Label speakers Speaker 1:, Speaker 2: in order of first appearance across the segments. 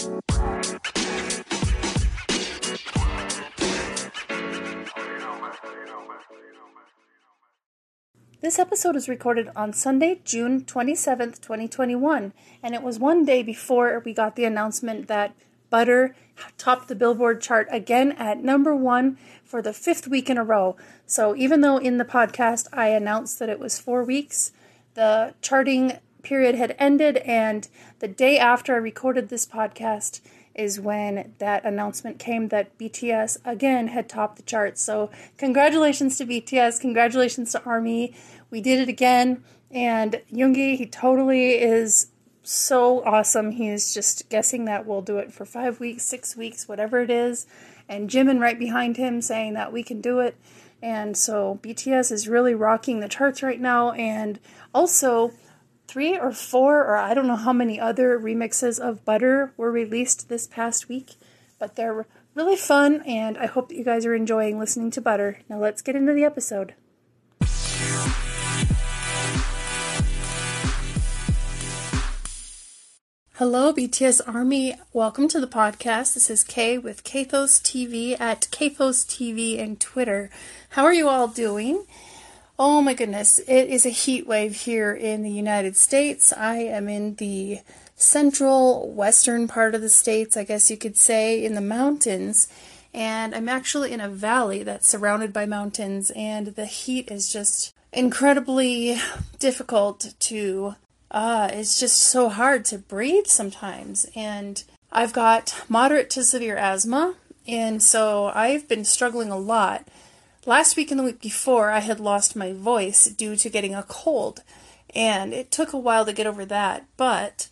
Speaker 1: This episode was recorded on Sunday, June 27th, 2021, and it was one day before we got the announcement that Butter topped the Billboard chart again at number one for the fifth week in a row. So even though in the podcast I announced that it was four weeks, the charting period had ended, and the day after I recorded this podcast, is when that announcement came that BTS again had topped the charts. So, congratulations to BTS, congratulations to ARMY. We did it again, and Yoongi, he totally is so awesome. He's just guessing that we'll do it for five weeks, six weeks, whatever it is. And Jimin right behind him saying that we can do it. And so BTS is really rocking the charts right now. And also, three or four, or I don't know how many other remixes of Butter were released this past week, but they're really fun, and I hope that you guys are enjoying listening to Butter. Now let's get into the episode. Hello, BTS Army. Welcome to the podcast. This is Kay with Kathos TV at Kathos TV and Twitter. How are you all doing? Oh my goodness, it is a heat wave here in the United States. I am in the central western part of the states, I guess you could say, in the mountains. And I'm actually in a valley that's surrounded by mountains, and the heat is just incredibly difficult to. Uh, it's just so hard to breathe sometimes. And I've got moderate to severe asthma, and so I've been struggling a lot Last week and the week before, I had lost my voice due to getting a cold, and it took a while to get over that, but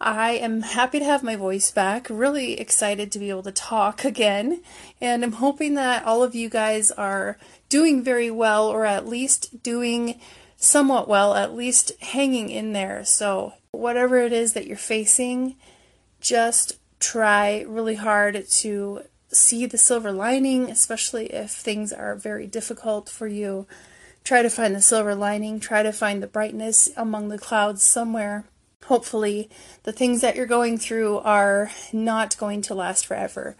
Speaker 1: I am happy to have my voice back, really excited to be able to talk again, and I'm hoping that all of you guys are doing very well, or at least doing somewhat well, at least hanging in there. So, whatever it is that you're facing, just try really hard to see the silver lining, especially if things are very difficult for you. Try to find the silver lining, try to find the brightness among the clouds somewhere. Hopefully, the things that you're going through are not going to last forever.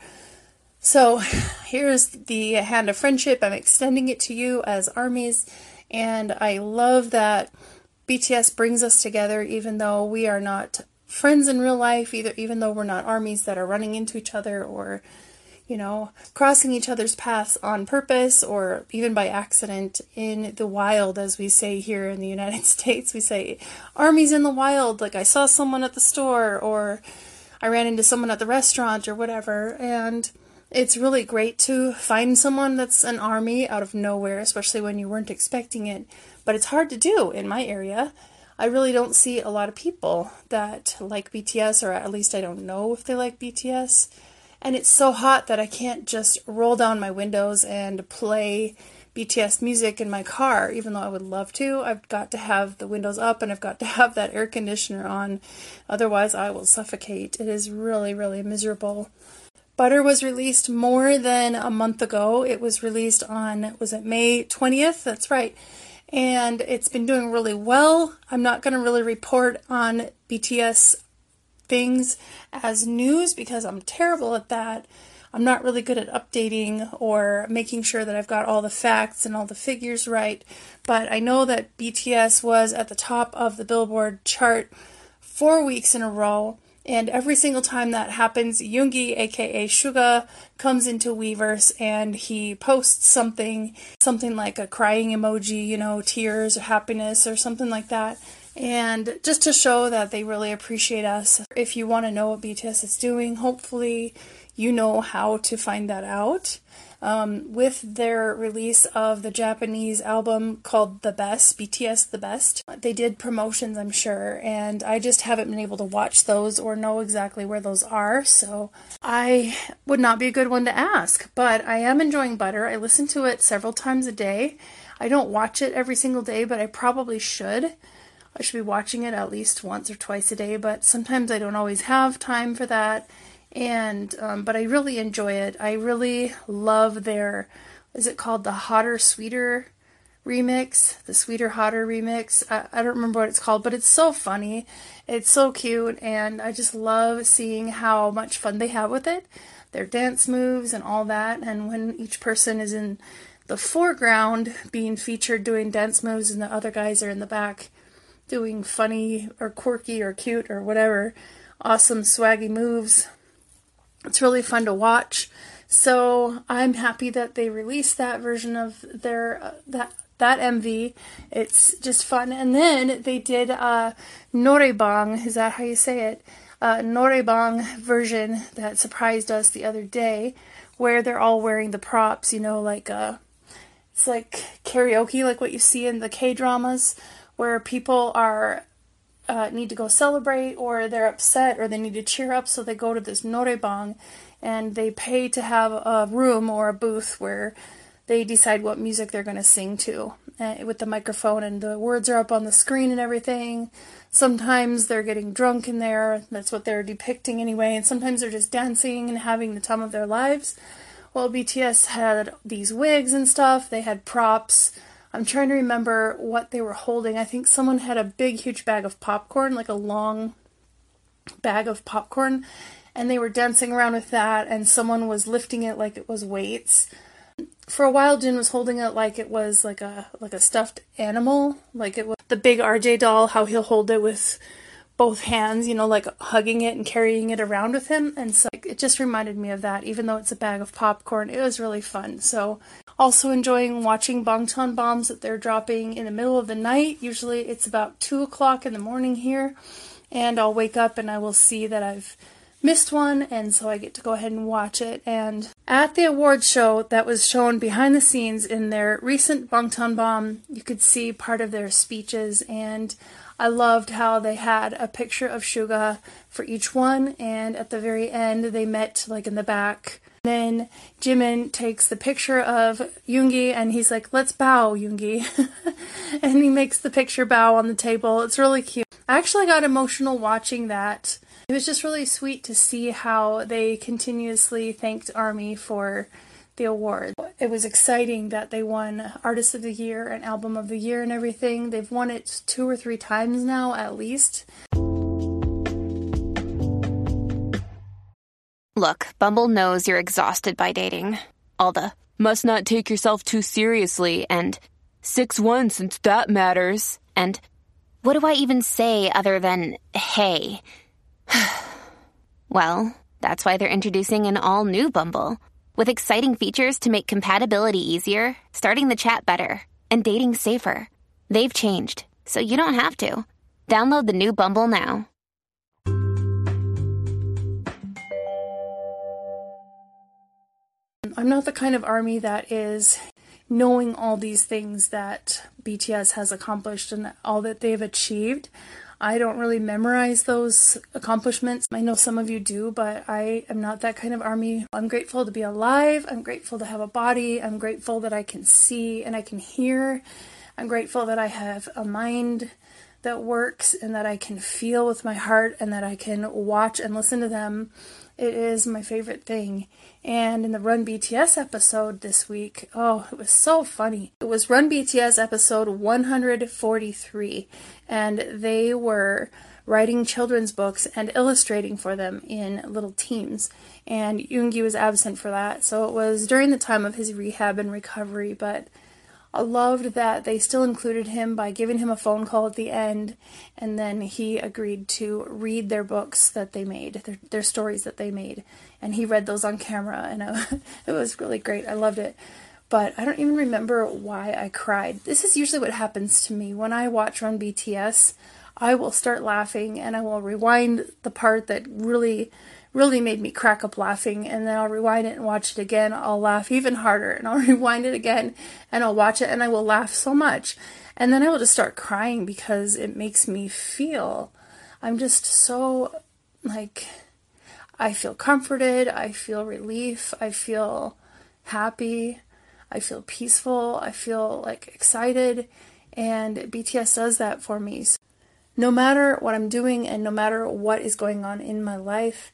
Speaker 1: So, here's the hand of friendship. I'm extending it to you as armies, and I love that BTS brings us together even though we are not friends in real life, either even though we're not armies that are running into each other or you know, crossing each other's paths on purpose or even by accident in the wild, as we say here in the United States. We say, armies in the wild, like I saw someone at the store or I ran into someone at the restaurant or whatever. And it's really great to find someone that's an army out of nowhere, especially when you weren't expecting it. But it's hard to do in my area. I really don't see a lot of people that like BTS, or at least I don't know if they like BTS and it's so hot that I can't just roll down my windows and play BTS music in my car, even though I would love to. I've got to have the windows up and I've got to have that air conditioner on, otherwise, I will suffocate. It is really, really miserable. Butter was released more than a month ago. It was released on, was it May 20th? That's right. And it's been doing really well. I'm not going to really report on BTS things as news because I'm terrible at that. I'm not really good at updating or making sure that I've got all the facts and all the figures right, but I know that BTS was at the top of the Billboard chart four weeks in a row. And every single time that happens, Yoongi, aka Suga, comes into Weverse and he posts something, something like a crying emoji, you know, tears or happiness or something like that and just to show that they really appreciate us. If you want to know what BTS is doing, hopefully you know how to find that out. Um, with their release of the Japanese album called The Best, BTS The Best, they did promotions, I'm sure, and I just haven't been able to watch those or know exactly where those are, so I would not be a good one to ask. But I am enjoying Butter. I listen to it several times a day. I don't watch it every single day, but I probably should. I should be watching it at least once or twice a day, but sometimes I don't always have time for that. And um, but I really enjoy it. I really love their is it called the hotter sweeter remix, the Sweeter Hotter remix. I, I, don't remember what it's called, but it's so funny. It's so cute, and I just love seeing how much fun they have with it. Their dance moves and all that, and when each person is in the foreground being featured doing dance moves, and the other guys are in the back doing funny or quirky or cute or whatever awesome swaggy moves. It's really fun to watch. So I'm happy that they released that version of their uh, that that MV. It's just fun. And then they did uh, Noraebang. Is that how you say it? Uh, Noraebang version that surprised us the other day, where they're all wearing the props. You know, like uh, it's like karaoke, like what you see in the K dramas, where people are uh, need to go celebrate or they're upset or they need to cheer up, so they go to this Noraebang and they pay to have a room or a booth where they decide what music they're going to sing to uh, with the microphone and the words are up on the screen and everything. Sometimes they're getting drunk in there, that's what they're depicting anyway, and sometimes they're just dancing and having the time of their lives. Well, BTS had these wigs and stuff, they had props I'm trying to remember what they were holding. I think someone had a big, huge bag of popcorn, like a long bag of popcorn, and they were dancing around with that, and someone was lifting it like it was weights. For a while, Jin was holding it like it was like a like a stuffed animal, like it was the big RJ doll. How he'll hold it with both hands, you know, like hugging it and carrying it around with him. And so it just reminded me of that, even though it's a bag of popcorn. It was really fun. So also enjoying watching Bangtan bombs that they're dropping in the middle of the night. Usually it's about 2 o'clock in the morning here, and I'll wake up and I will see that I've missed one, and so I get to go ahead and watch it. And at the awards show that was shown behind the scenes in their recent Bangtan Bomb, you could see part of their speeches, and I loved how they had a picture of Suga for each one, and at the very end, they met like in the back then Jimin takes the picture of Yoongi and he's like, let's bow, Yoongi. and he makes the picture bow on the table. It's really cute. I actually got emotional watching that. It was just really sweet to see how they continuously thanked Army for the award. It was exciting that they won Artist of the Year and Album of the Year and everything. They've won it two or three times now, at least.
Speaker 2: Look, Bumble knows you're exhausted by dating. All the must not take yourself too seriously and 6 1 since that matters. And what do I even say other than hey? well, that's why they're introducing an all new Bumble with exciting features to make compatibility easier, starting the chat better, and dating safer. They've changed, so you don't have to. Download the new Bumble now.
Speaker 1: I'm not the kind of army that is knowing all these things that BTS has accomplished and all that they've achieved. I don't really memorize those accomplishments. I know some of you do, but I am not that kind of army. I'm grateful to be alive. I'm grateful to have a body. I'm grateful that I can see and I can hear. I'm grateful that I have a mind that works and that I can feel with my heart and that I can watch and listen to them. It is my favorite thing. And in the Run BTS episode this week, oh, it was so funny. It was Run BTS episode 143, and they were writing children's books and illustrating for them in little teams. And Yoongi was absent for that, so it was during the time of his rehab and recovery, but I loved that they still included him by giving him a phone call at the end, and then he agreed to read their books that they made, their, their stories that they made, and he read those on camera, and uh, it was really great. I loved it. But I don't even remember why I cried. This is usually what happens to me when I watch Run BTS. I will start laughing and I will rewind the part that really really made me crack up laughing and then I'll rewind it and watch it again. I'll laugh even harder and I'll rewind it again and I'll watch it and I will laugh so much. And then I will just start crying because it makes me feel I'm just so like I feel comforted, I feel relief, I feel happy, I feel peaceful, I feel like excited and BTS does that for me. no matter what I'm doing and no matter what is going on in my life,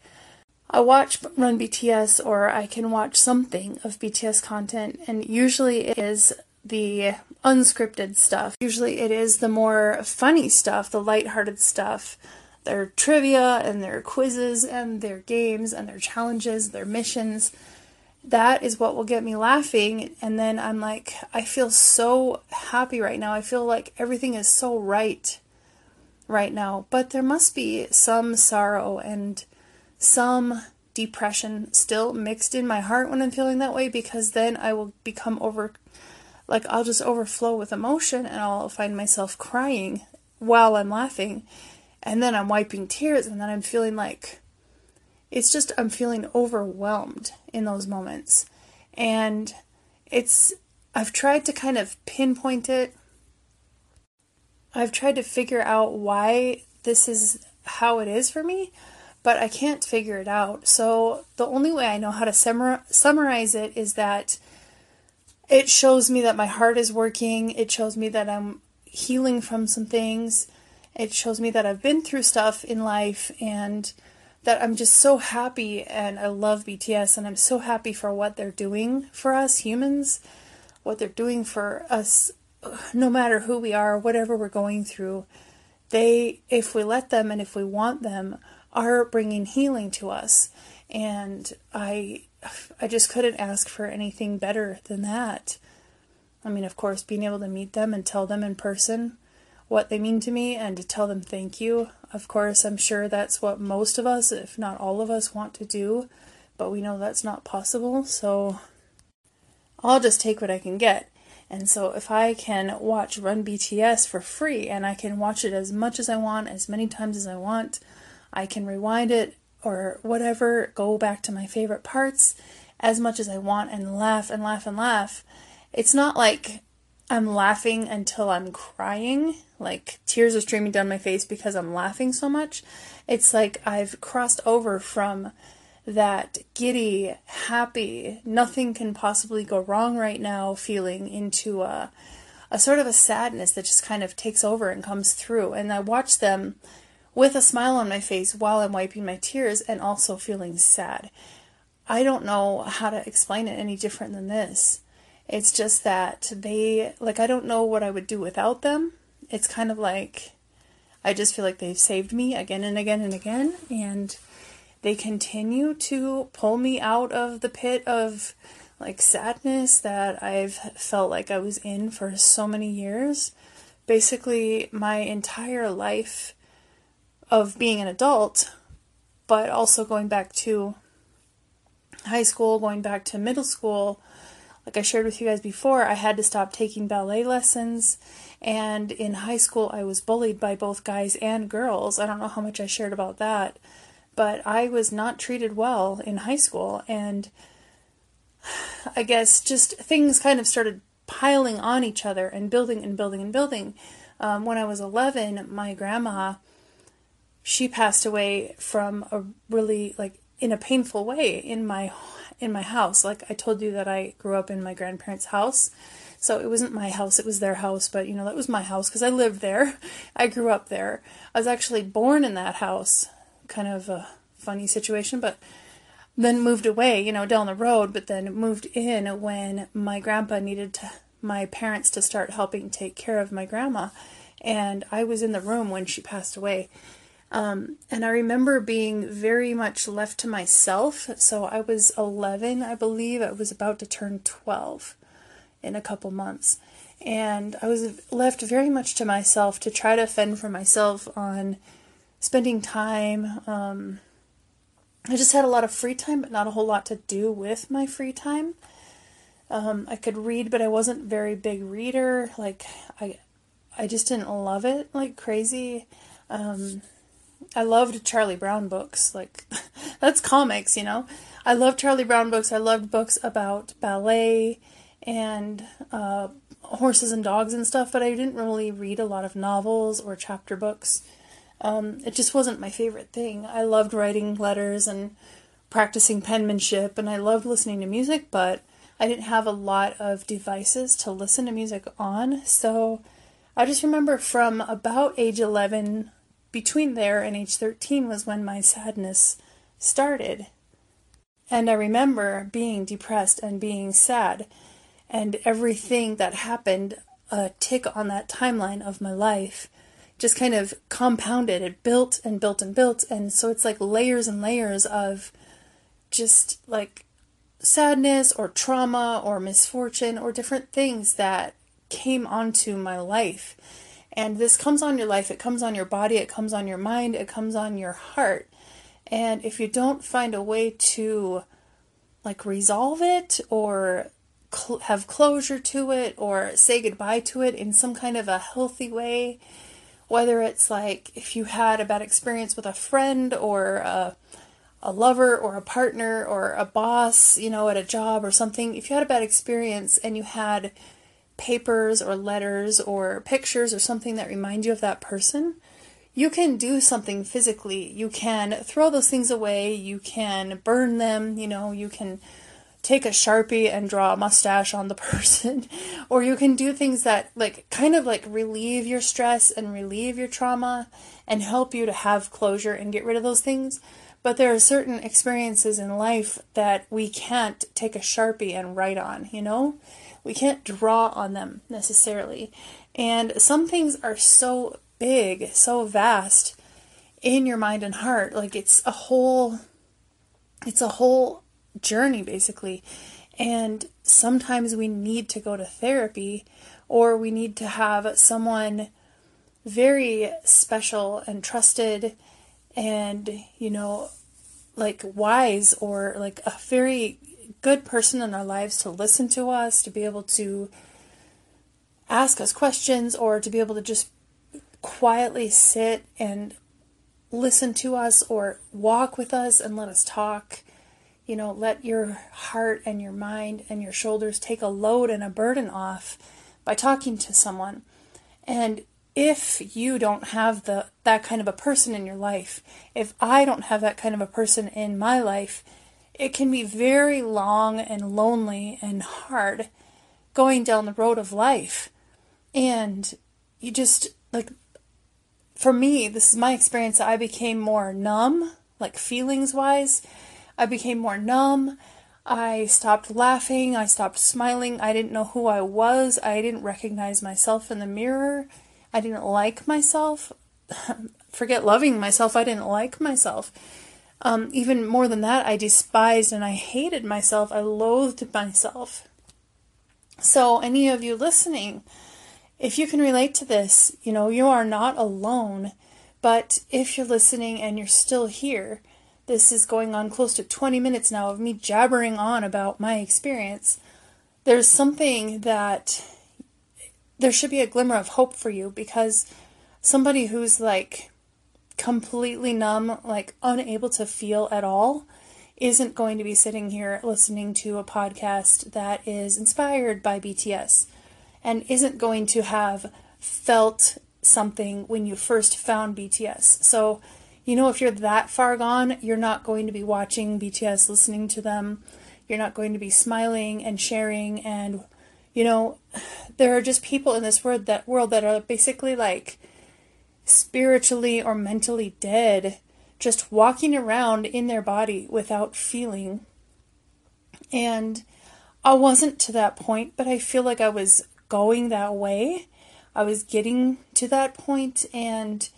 Speaker 1: I watch Run BTS or I can watch something of BTS content, and usually it is the unscripted stuff. Usually it is the more funny stuff, the lighthearted stuff. Their trivia and their quizzes and their games and their challenges, their missions. That is what will get me laughing. And then I'm like, I feel so happy right now. I feel like everything is so right right now. But there must be some sorrow and some depression still mixed in my heart when I'm feeling that way because then I will become over like I'll just overflow with emotion and I'll find myself crying while I'm laughing and then I'm wiping tears and then I'm feeling like it's just I'm feeling overwhelmed in those moments. And it's I've tried to kind of pinpoint it. I've tried to figure out why this is how it is for me, but I can't figure it out. So the only way I know how to summar- summarize it is that it shows me that my heart is working. It shows me that I'm healing from some things. It shows me that I've been through stuff in life and that I'm just so happy and I love BTS and I'm so happy for what they're doing for us humans, what they're doing for us no matter who we are, whatever we're going through. They if we let them and if we want them are bringing healing to us. And I I just couldn't ask for anything better than that. I mean, of course, being able to meet them and tell them in person what they mean to me and to tell them thank you. Of course, I'm sure that's what most of us, if not all of us, want to do, but we know that's not possible, so I'll just take what I can get. And so if I can watch Run BTS for free and I can watch it as much as I want, as many times as I want, I can rewind it or whatever, go back to my favorite parts as much as I want and laugh and laugh and laugh. It's not like I'm laughing until I'm crying, like tears are streaming down my face because I'm laughing so much. It's like I've crossed over from that giddy, happy, nothing can possibly go wrong right now feeling into a, a sort of a sadness that just kind of takes over and comes through. And I watch them with a smile on my face while I'm wiping my tears and also feeling sad. I don't know how to explain it any different than this. It's just that they, like, I don't know what I would do without them. It's kind of like I just feel like they've saved me again and again and again, and they continue to pull me out of the pit of like sadness that I've felt like I was in for so many years. Basically, my entire life of being an adult, but also going back to high school, going back to middle school. Like I shared with you guys before, I had to stop taking ballet lessons. And in high school, I was bullied by both guys and girls. I don't know how much I shared about that, but I was not treated well in high school. And I guess just things kind of started piling on each other and building and building and building. Um, when I was 11, my grandma she passed away from a really like in a painful way in my in my house. Like I told you that I grew up in my grandparents' house. So it wasn't my house, it was their house, but you know, that was my house because I lived there. I grew up there. I was actually born in that house. Kind of a funny situation, but then moved away, you know, down the road, but then moved in when my grandpa needed to, my parents to start helping take care of my grandma. And I was in the room when she passed away. Um, and I remember being very much left to myself. So I was 11, I believe. I was about to turn 12 in a couple months. And I was left very much to myself to try to fend for myself on spending time. Um, I just had a lot of free time, but not a whole lot to do with my free time. Um, I could read, but I wasn't very big reader. Like I, I just didn't love it like crazy. Um, I loved Charlie Brown books. Like, that's comics, you know? I loved Charlie Brown books. I loved books about ballet and uh, horses and dogs and stuff, but I didn't really read a lot of novels or chapter books. Um, it just wasn't my favorite thing. I loved writing letters and practicing penmanship, and I loved listening to music, but I didn't have a lot of devices to listen to music on. So I just remember from about age 11 between there and age 13 was when my sadness started. And I remember being depressed and being sad. and everything that happened, a tick on that timeline of my life, just kind of compounded. It built and built and built. And so it's like layers and layers of just like sadness or trauma or misfortune or different things that came onto my life. And this comes on your life, it comes on your body, it comes on your mind, it comes on your heart. And if you don't find a way to like resolve it or cl- have closure to it or say goodbye to it in some kind of a healthy way, whether it's like if you had a bad experience with a friend or a, a lover or a partner or a boss, you know, at a job or something, if you had a bad experience and you had papers or letters or pictures or something that remind you of that person, you can do something physically. You can throw those things away, you can burn them, you know, you can take a sharpie and draw a mustache on the person. Or you can do things that like kind of like relieve your stress and relieve your trauma and help you to have closure and get rid of those things. But there are certain experiences in life that we can't take a sharpie and write on you know we can't draw on them necessarily and some things are so big so vast in your mind and heart like it's a whole it's a whole journey basically. And sometimes we need to go to therapy or we need to have someone very special and trusted and, you know, like wise or like a very good person in our lives to listen to us, to be able to ask us questions or to be able to just quietly sit and listen to us or walk with us and let us talk you know, let your heart and your mind and your shoulders take a load and a burden off by talking to someone. And if you don't have the that kind of a person in your life, if I don't have that kind of a person in my life, it can be very long and lonely and hard going down the road of life. And you just like for me, this is my experience, I became more numb, like feelings wise I became more numb. I stopped laughing. I stopped smiling. I didn't know who I was. I didn't recognize myself in the mirror. I didn't like myself. Forget loving myself. I didn't like myself. Um, even more than that, I despised and I hated myself. I loathed myself. So, any of you listening, if you can relate to this, you know, you are not alone. But if you're listening and you're still here, this is going on close to 20 minutes now of me jabbering on about my experience. There's something that there should be a glimmer of hope for you because somebody who's like completely numb, like unable to feel at all, isn't going to be sitting here listening to a podcast that is inspired by BTS and isn't going to have felt something when you first found BTS. So you know, if you're that far gone, you're not going to be watching BTS, listening to them. You're not going to be smiling and sharing. And, you know, there are just people in this world that world that are basically like spiritually or mentally dead, just walking around in their body without feeling. And I wasn't to that point, but I feel like I was going that way. I was getting to that point, and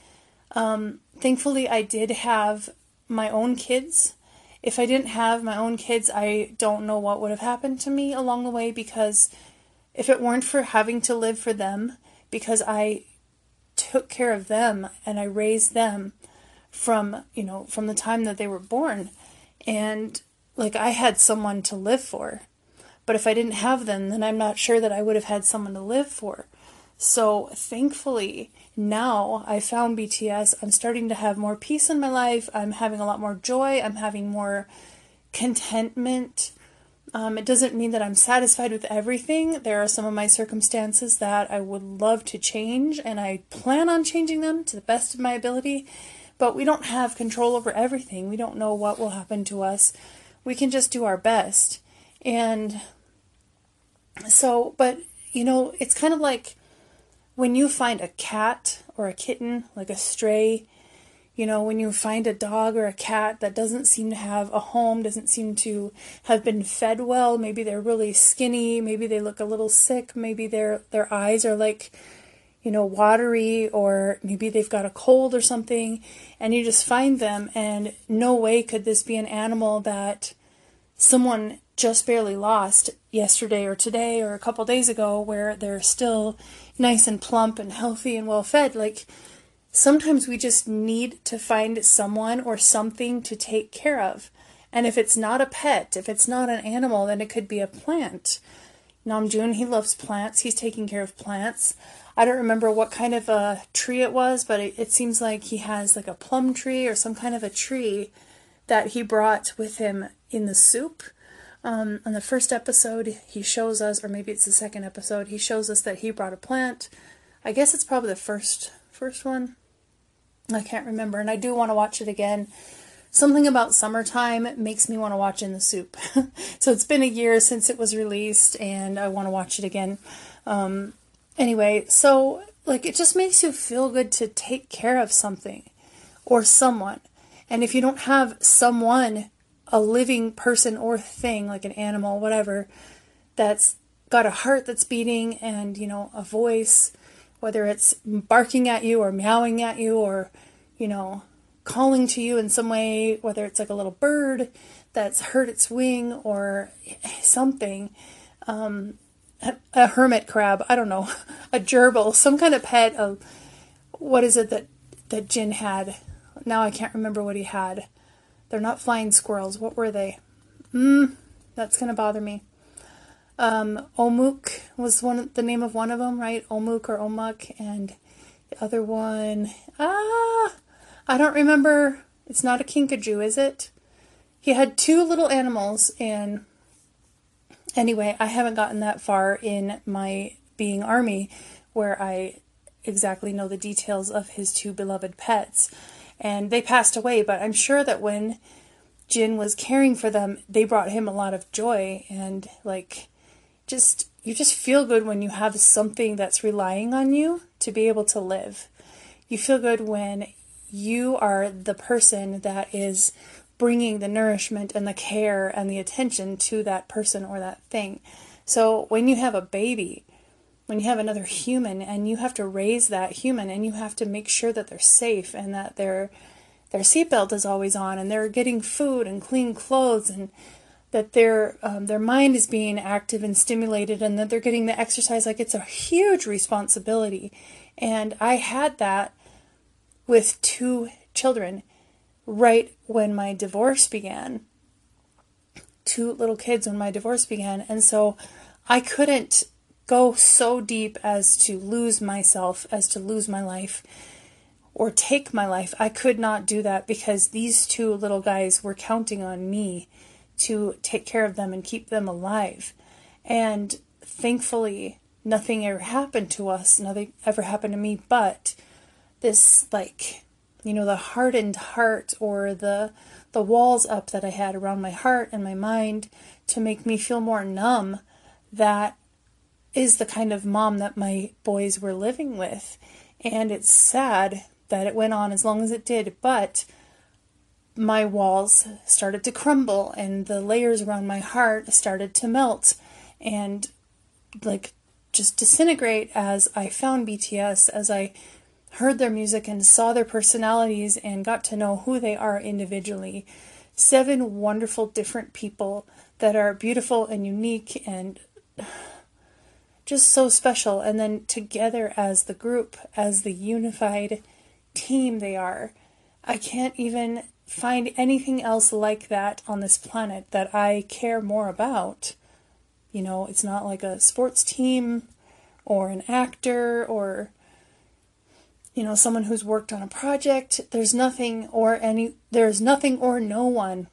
Speaker 1: um, thankfully, I did have my own kids. If I didn't have my own kids, I don't know what would have happened to me along the way because if it weren't for having to live for them, because I took care of them and I raised them from, you know, from the time that they were born. And like I had someone to live for. But if I didn't have them, then I'm not sure that I would have had someone to live for. So thankfully, now I found BTS. I'm starting to have more peace in my life. I'm having a lot more joy. I'm having more contentment. Um, it doesn't mean that I'm satisfied with everything. There are some of my circumstances that I would love to change, and I plan on changing them to the best of my ability. But we don't have control over everything. We don't know what will happen to us. We can just do our best. And so, but you know, it's kind of like when you find a cat or a kitten, like a stray, You know, when you find a dog or a cat that doesn't seem to have a home, doesn't seem to have been fed well, maybe they're really skinny, maybe they look a little sick, maybe their their eyes are like you know, watery or maybe they've got a cold or something, and you just find them, and no way could this be an animal that someone just barely lost yesterday or today or a couple days ago where they're still nice and plump and healthy and well fed. Like, sometimes we just need to find someone or something to take care of. And if it's not a pet, if it's not an animal, then it could be a plant. Namjoon, he loves plants. He's taking care of plants. I don't remember what kind of a tree it was, but it, it, seems like he has like a plum tree or some kind of a tree that he brought with him in the SOOP. Um, on the first episode, he shows us, or maybe it's the second episode, he shows us that he brought a plant. I guess it's probably the first first one. I can't remember, and I do want to watch it again. Something about summertime makes me want to watch In the SOOP. so it's been a year since it was released, and I want to watch it again. Um, Anyway, so like it just makes you feel good to take care of something or someone. And if you don't have someone, a living person or thing, like an animal, whatever, that's got a heart that's beating and, you know, a voice, whether it's barking at you or meowing at you or, you know, calling to you in some way, whether it's like a little bird that's hurt its wing or something, um, a hermit crab, I don't know, a gerbil, some kind of pet what is it that that Jin had? Now I can't remember what he had. They're not flying squirrels. What were they? Hmm, that's gonna bother me. Um, Omuk was one the name of one of them, right? Omuk or Omuk, and the other one, ah, I don't remember. It's not a kinkajou, is it? He had two little animals, and anyway, I haven't gotten that far in my being army where I exactly know the details of his two beloved pets. And they passed away, but I'm sure that when Jin was caring for them, they brought him a lot of joy and like just you just feel good when you have something that's relying on you to be able to live. You feel good when you are the person that is bringing the nourishment and the care and the attention to that person or that thing. So when you have a baby, when you have another human and you have to raise that human and you have to make sure that they're safe and that their their seatbelt is always on and they're getting food and clean clothes and that their um, their mind is being active and stimulated and that they're getting the exercise like it's a huge responsibility and I had that with two children right when my divorce began. Two little kids when my divorce began. And so I couldn't go so deep as to lose myself, as to lose my life, or take my life. I could not do that because these two little guys were counting on me to take care of them and keep them alive. And thankfully, nothing ever happened to us, nothing ever happened to me, but this like you know the hardened heart or the the walls up that I had around my heart and my mind to make me feel more numb that is the kind of mom that my boys were living with and it's sad that it went on as long as it did but my walls started to crumble and the layers around my heart started to melt and like just disintegrate as I found BTS as I heard their music and saw their personalities and got to know who they are individually. Seven wonderful different people that are beautiful and unique and just so special. And then together as the group, as the unified team they are. I can't even find anything else like that on this planet that I care more about. You know, it's not like a sports team or an actor or you know, someone who's worked on a project, there's nothing or any there's nothing or no one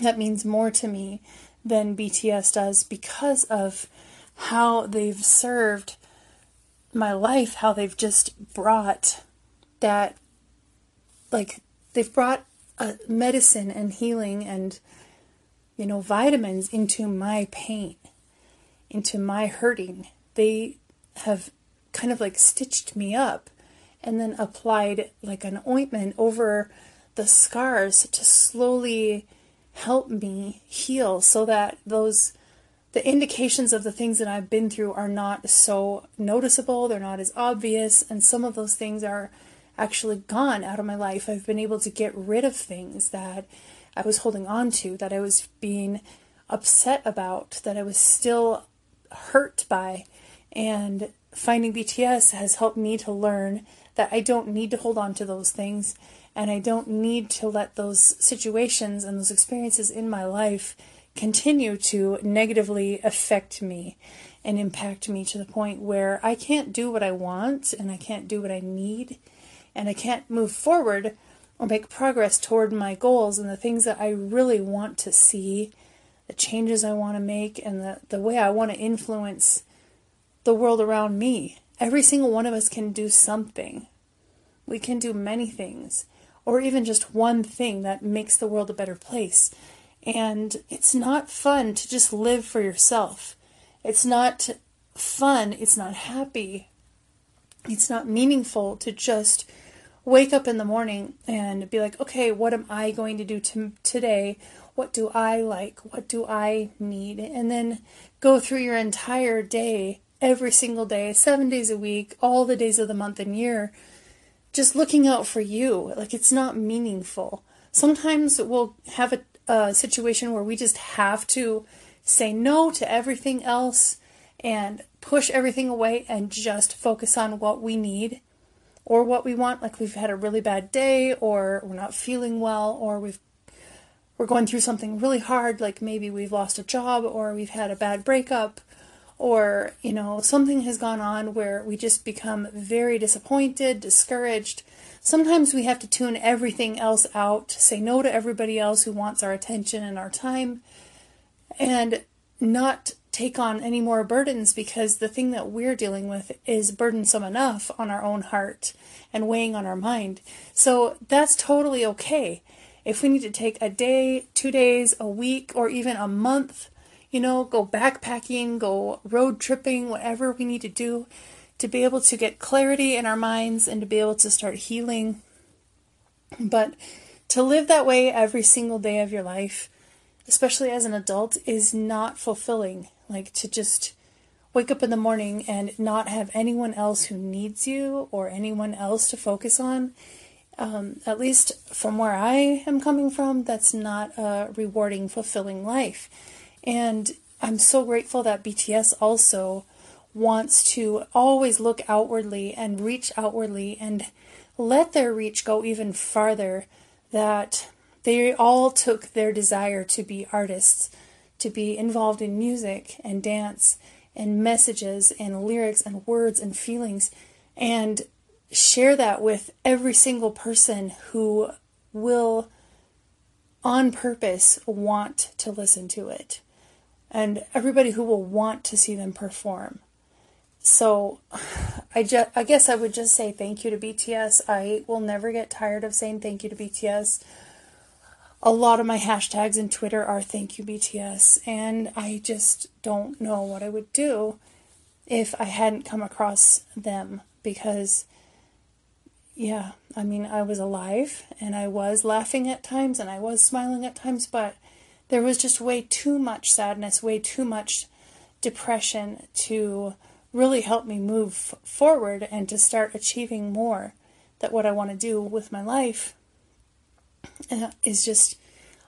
Speaker 1: that means more to me than BTS does because of how they've served my life, how they've just brought that like they've brought a medicine and healing and you know vitamins into my pain, into my hurting. They have kind of like stitched me up and then applied like an ointment over the scars to slowly help me heal so that those the indications of the things that I've been through are not so noticeable, they're not as obvious, and some of those things are actually gone out of my life. I've been able to get rid of things that I was holding on to, that I was being upset about, that I was still hurt by. And finding BTS has helped me to learn that I don't need to hold on to those things and I don't need to let those situations and those experiences in my life continue to negatively affect me and impact me to the point where I can't do what I want and I can't do what I need and I can't move forward or make progress toward my goals and the things that I really want to see, the changes I want to make, and the, the way I want to influence the world around me. Every single one of us can do something. We can do many things, or even just one thing that makes the world a better place. And it's not fun to just live for yourself. It's not fun. It's not happy. It's not meaningful to just wake up in the morning and be like, okay, what am I going to do to, today? What do I like? What do I need? And then go through your entire day, every single day, seven days a week, all the days of the month and year, just looking out for you. Like it's not meaningful. Sometimes we'll have a, a situation where we just have to say no to everything else and push everything away and just focus on what we need or what we want like we've had a really bad day or we're not feeling well or we've we're going through something really hard like maybe we've lost a job or we've had a bad breakup or you know something has gone on where we just become very disappointed discouraged. Sometimes we have to tune everything else out say no to everybody else who wants our attention and our time and not take on any more burdens because the thing that we're dealing with is burdensome enough on our own heart and weighing on our mind. So that's totally okay. If we need to take a day, two days, a week, or even a month, you know, go backpacking, go road tripping, whatever we need to do to be able to get clarity in our minds and to be able to start healing. But to live that way every single day of your life, especially as an adult, is not fulfilling. Like to just wake up in the morning and not have anyone else who needs you or anyone else to focus on. Um, at least from where I am coming from, that's not a rewarding, fulfilling life. And I'm so grateful that BTS also wants to always look outwardly and reach outwardly and let their reach go even farther. That they all took their desire to be artists to be involved in music and dance and messages and lyrics and words and feelings and share that with every single person who will on purpose want to listen to it. And everybody who will want to see them perform. So I just I guess I would just say thank you to BTS. I will never get tired of saying thank you to BTS a lot of my hashtags in Twitter are thank you BTS, and I just don't know what I would do if I hadn't come across them because, yeah, I mean, I was alive and I was laughing at times and I was smiling at times, but there was just way too much sadness, way too much depression to really help me move forward and to start achieving more that what I want to do with my life is just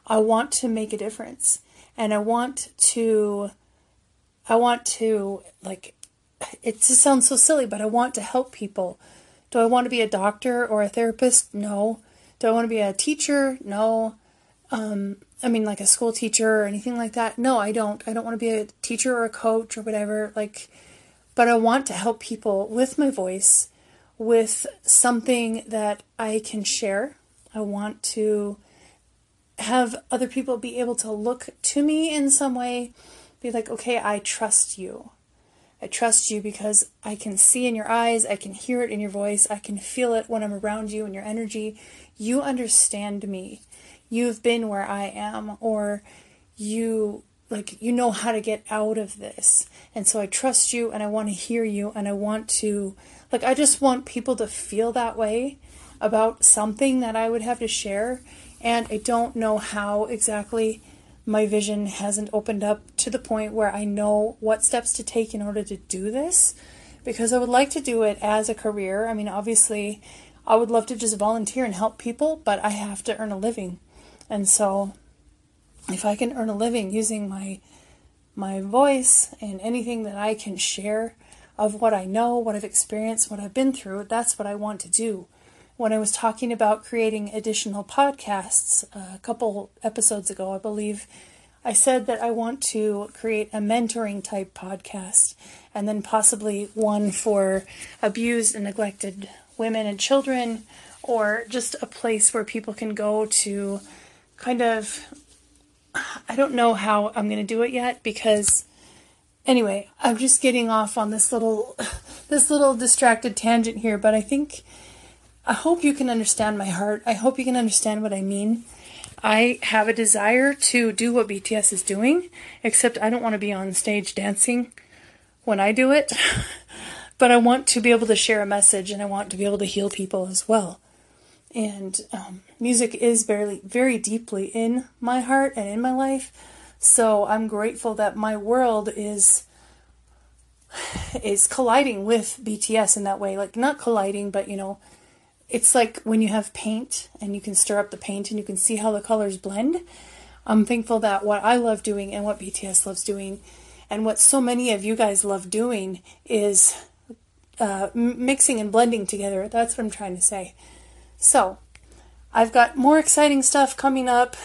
Speaker 1: I want to make a difference and I want to I want to like it just sounds so silly but I want to help people. Do I want to be a doctor or a therapist? No. Do I want to be a teacher? No. Um, I mean like a school teacher or anything like that? No, I don't. I don't want to be a teacher or a coach or whatever like but I want to help people with my voice with something that I can share I want to have other people be able to look to me in some way, be like, okay, I trust you. I trust you because I can see in your eyes, I can hear it in your voice, I can feel it when I'm around you and your energy. You understand me. You've been where I am, or you like you know how to get out of this. And so I trust you and I want to hear you and I want to like I just want people to feel that way about something that I would have to share and I don't know how exactly my vision hasn't opened up to the point where I know what steps to take in order to do this because I would like to do it as a career. I mean, obviously, I would love to just volunteer and help people, but I have to earn a living. And so if I can earn a living using my my voice and anything that I can share of what I know, what I've experienced, what I've been through, that's what I want to do. When I was talking about creating additional podcasts uh, a couple episodes ago, I believe I said that I want to create a mentoring type podcast and then possibly one for abused and neglected women and children or just a place where people can go to kind of I don't know how I'm going to do it yet because anyway, I'm just getting off on this little this little distracted tangent here, but I think I hope you can understand my heart. I hope you can understand what I mean. I have a desire to do what BTS is doing, except I don't want to be on stage dancing when I do it. but I want to be able to share a message and I want to be able to heal people as well. And um, music is very, very deeply in my heart and in my life. So I'm grateful that my world is is colliding with BTS in that way. Like not colliding, but you know, it's like when you have paint and you can stir up the paint and you can see how the colors blend. I'm thankful that what I love doing and what BTS loves doing and what so many of you guys love doing is uh, mixing and blending together. That's what I'm trying to say. So, I've got more exciting stuff coming up,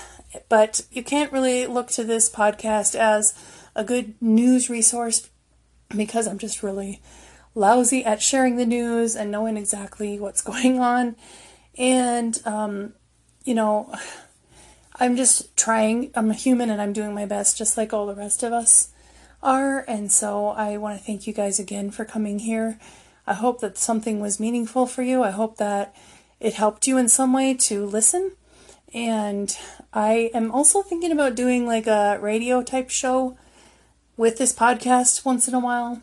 Speaker 1: but you can't really look to this podcast as a good news resource because I'm just really lousy at sharing the news and knowing exactly what's going on. And, um, you know, I'm just trying. I'm a human and I'm doing my best, just like all the rest of us are. And so I want to thank you guys again for coming here. I hope that something was meaningful for you. I hope that it helped you in some way to listen. And I am also thinking about doing like a radio type show with this podcast once in a while.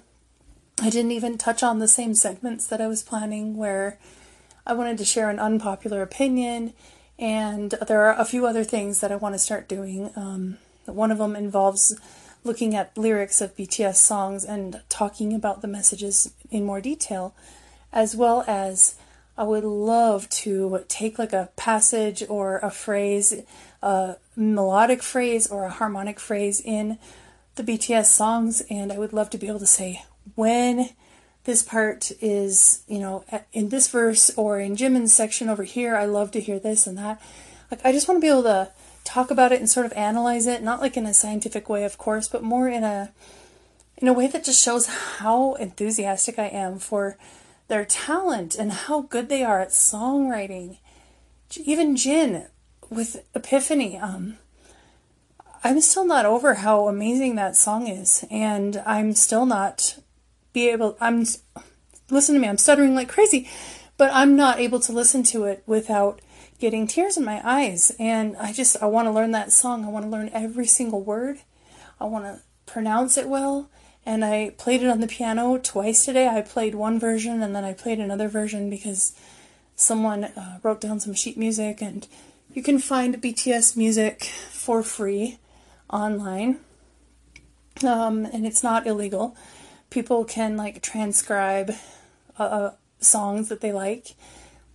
Speaker 1: I didn't even touch on the same segments that I was planning where I wanted to share an unpopular opinion, and there are a few other things that I want to start doing. Um, one of them involves looking at lyrics of BTS songs and talking about the messages in more detail, as well as I would love to take like a passage or a phrase, a melodic phrase or a harmonic phrase in the BTS songs, and I would love to be able to say when this part is, you know, in this verse or in Jimin's section over here, I love to hear this and that. Like, I just want to be able to talk about it and sort of analyze it, not like in a scientific way, of course, but more in a in a way that just shows how enthusiastic I am for their talent and how good they are at songwriting. Even Jin with Epiphany, um, I'm still not over how amazing that song is, and I'm still not be able. I'm listen to me. I'm stuttering like crazy, but I'm not able to listen to it without getting tears in my eyes. And I just I want to learn that song. I want to learn every single word. I want to pronounce it well and I played it on the piano twice today. I played one version and then I played another version because someone uh, wrote down some sheet music, and you can find BTS music for free online, um, and it's not illegal. People can like transcribe uh, uh, songs that they like.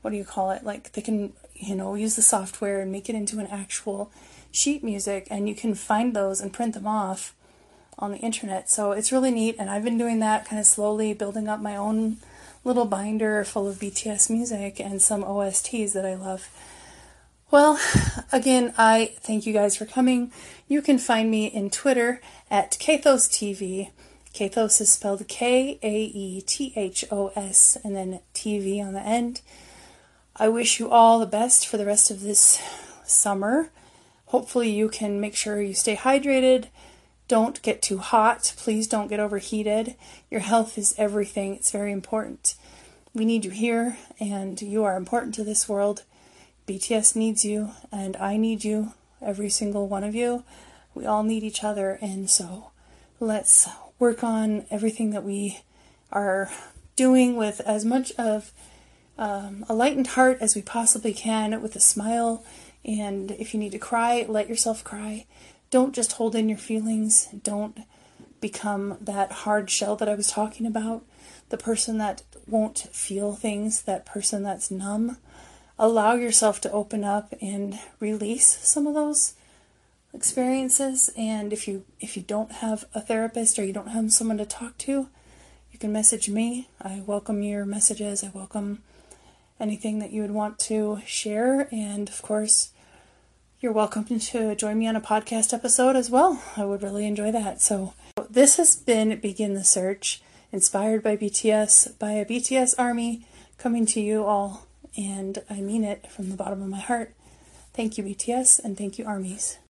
Speaker 1: What do you call it? Like they can, you know, use the software and make it into an actual sheet music, and you can find those and print them off on the internet. So it's really neat, and I've been doing that kind of slowly, building up my own little binder full of BTS music and some OSTs that I love. Well, again, I thank you guys for coming. You can find me in Twitter at Kaethos TV. Kaethos is spelled K A E T H O S and then TV on the end. I wish you all the best for the rest of this summer. Hopefully, you can make sure you stay hydrated don't get too hot. Please don't get overheated. Your health is everything, it's very important. We need you here, and you are important to this world. BTS needs you, and I need you, every single one of you. We all need each other, and so let's work on everything that we are doing with as much of um, a lightened heart as we possibly can, with a smile. And if you need to cry, let yourself cry. Don't just hold in your feelings. Don't become that hard shell that I was talking about. The person that won't feel things, that person that's numb. Allow yourself to open up and release some of those experiences and if you if you don't have a therapist or you don't have someone to talk to you can message me. I welcome your messages. I welcome anything that you would want to share and of course you're welcome to join me on a podcast episode as well. I would really enjoy that. So this has been begin the search inspired by bts by a bts army coming to you all and i mean it from the bottom of my heart. Thank you bts and thank you armies